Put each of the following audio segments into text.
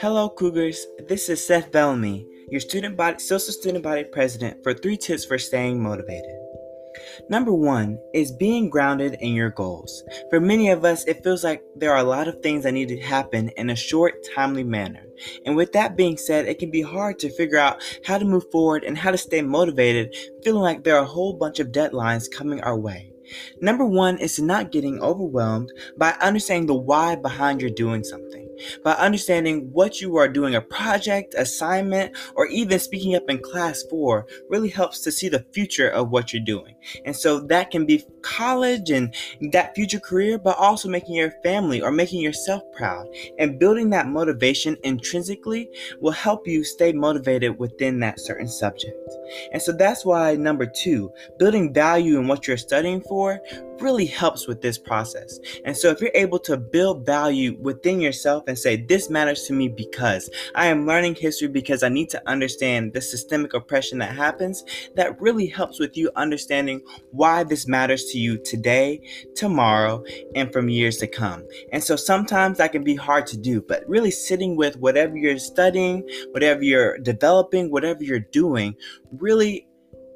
Hello, Cougars. This is Seth Bellamy, your student body, social student body president, for three tips for staying motivated. Number one is being grounded in your goals. For many of us, it feels like there are a lot of things that need to happen in a short, timely manner. And with that being said, it can be hard to figure out how to move forward and how to stay motivated, feeling like there are a whole bunch of deadlines coming our way. Number one is not getting overwhelmed by understanding the why behind your doing something by understanding what you are doing a project, assignment, or even speaking up in class for really helps to see the future of what you're doing. And so that can be college and that future career, but also making your family or making yourself proud. And building that motivation intrinsically will help you stay motivated within that certain subject. And so that's why number two, building value in what you're studying for really helps with this process. And so if you're able to build value within yourself and say, this matters to me because I am learning history because I need to understand the systemic oppression that happens, that really helps with you understanding why this matters to you today, tomorrow, and from years to come. And so sometimes that can be hard to do, but really sitting with whatever you're studying, whatever you're developing, whatever you're doing, really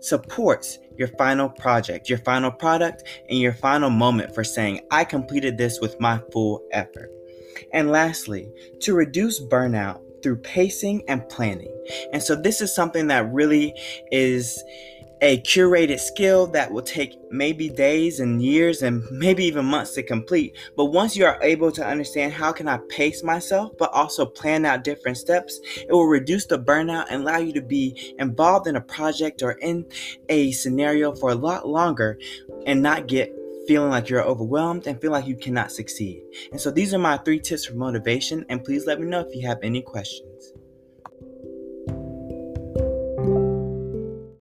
supports your final project, your final product, and your final moment for saying, I completed this with my full effort. And lastly, to reduce burnout through pacing and planning. And so, this is something that really is a curated skill that will take maybe days and years and maybe even months to complete but once you are able to understand how can i pace myself but also plan out different steps it will reduce the burnout and allow you to be involved in a project or in a scenario for a lot longer and not get feeling like you're overwhelmed and feel like you cannot succeed. And so these are my three tips for motivation and please let me know if you have any questions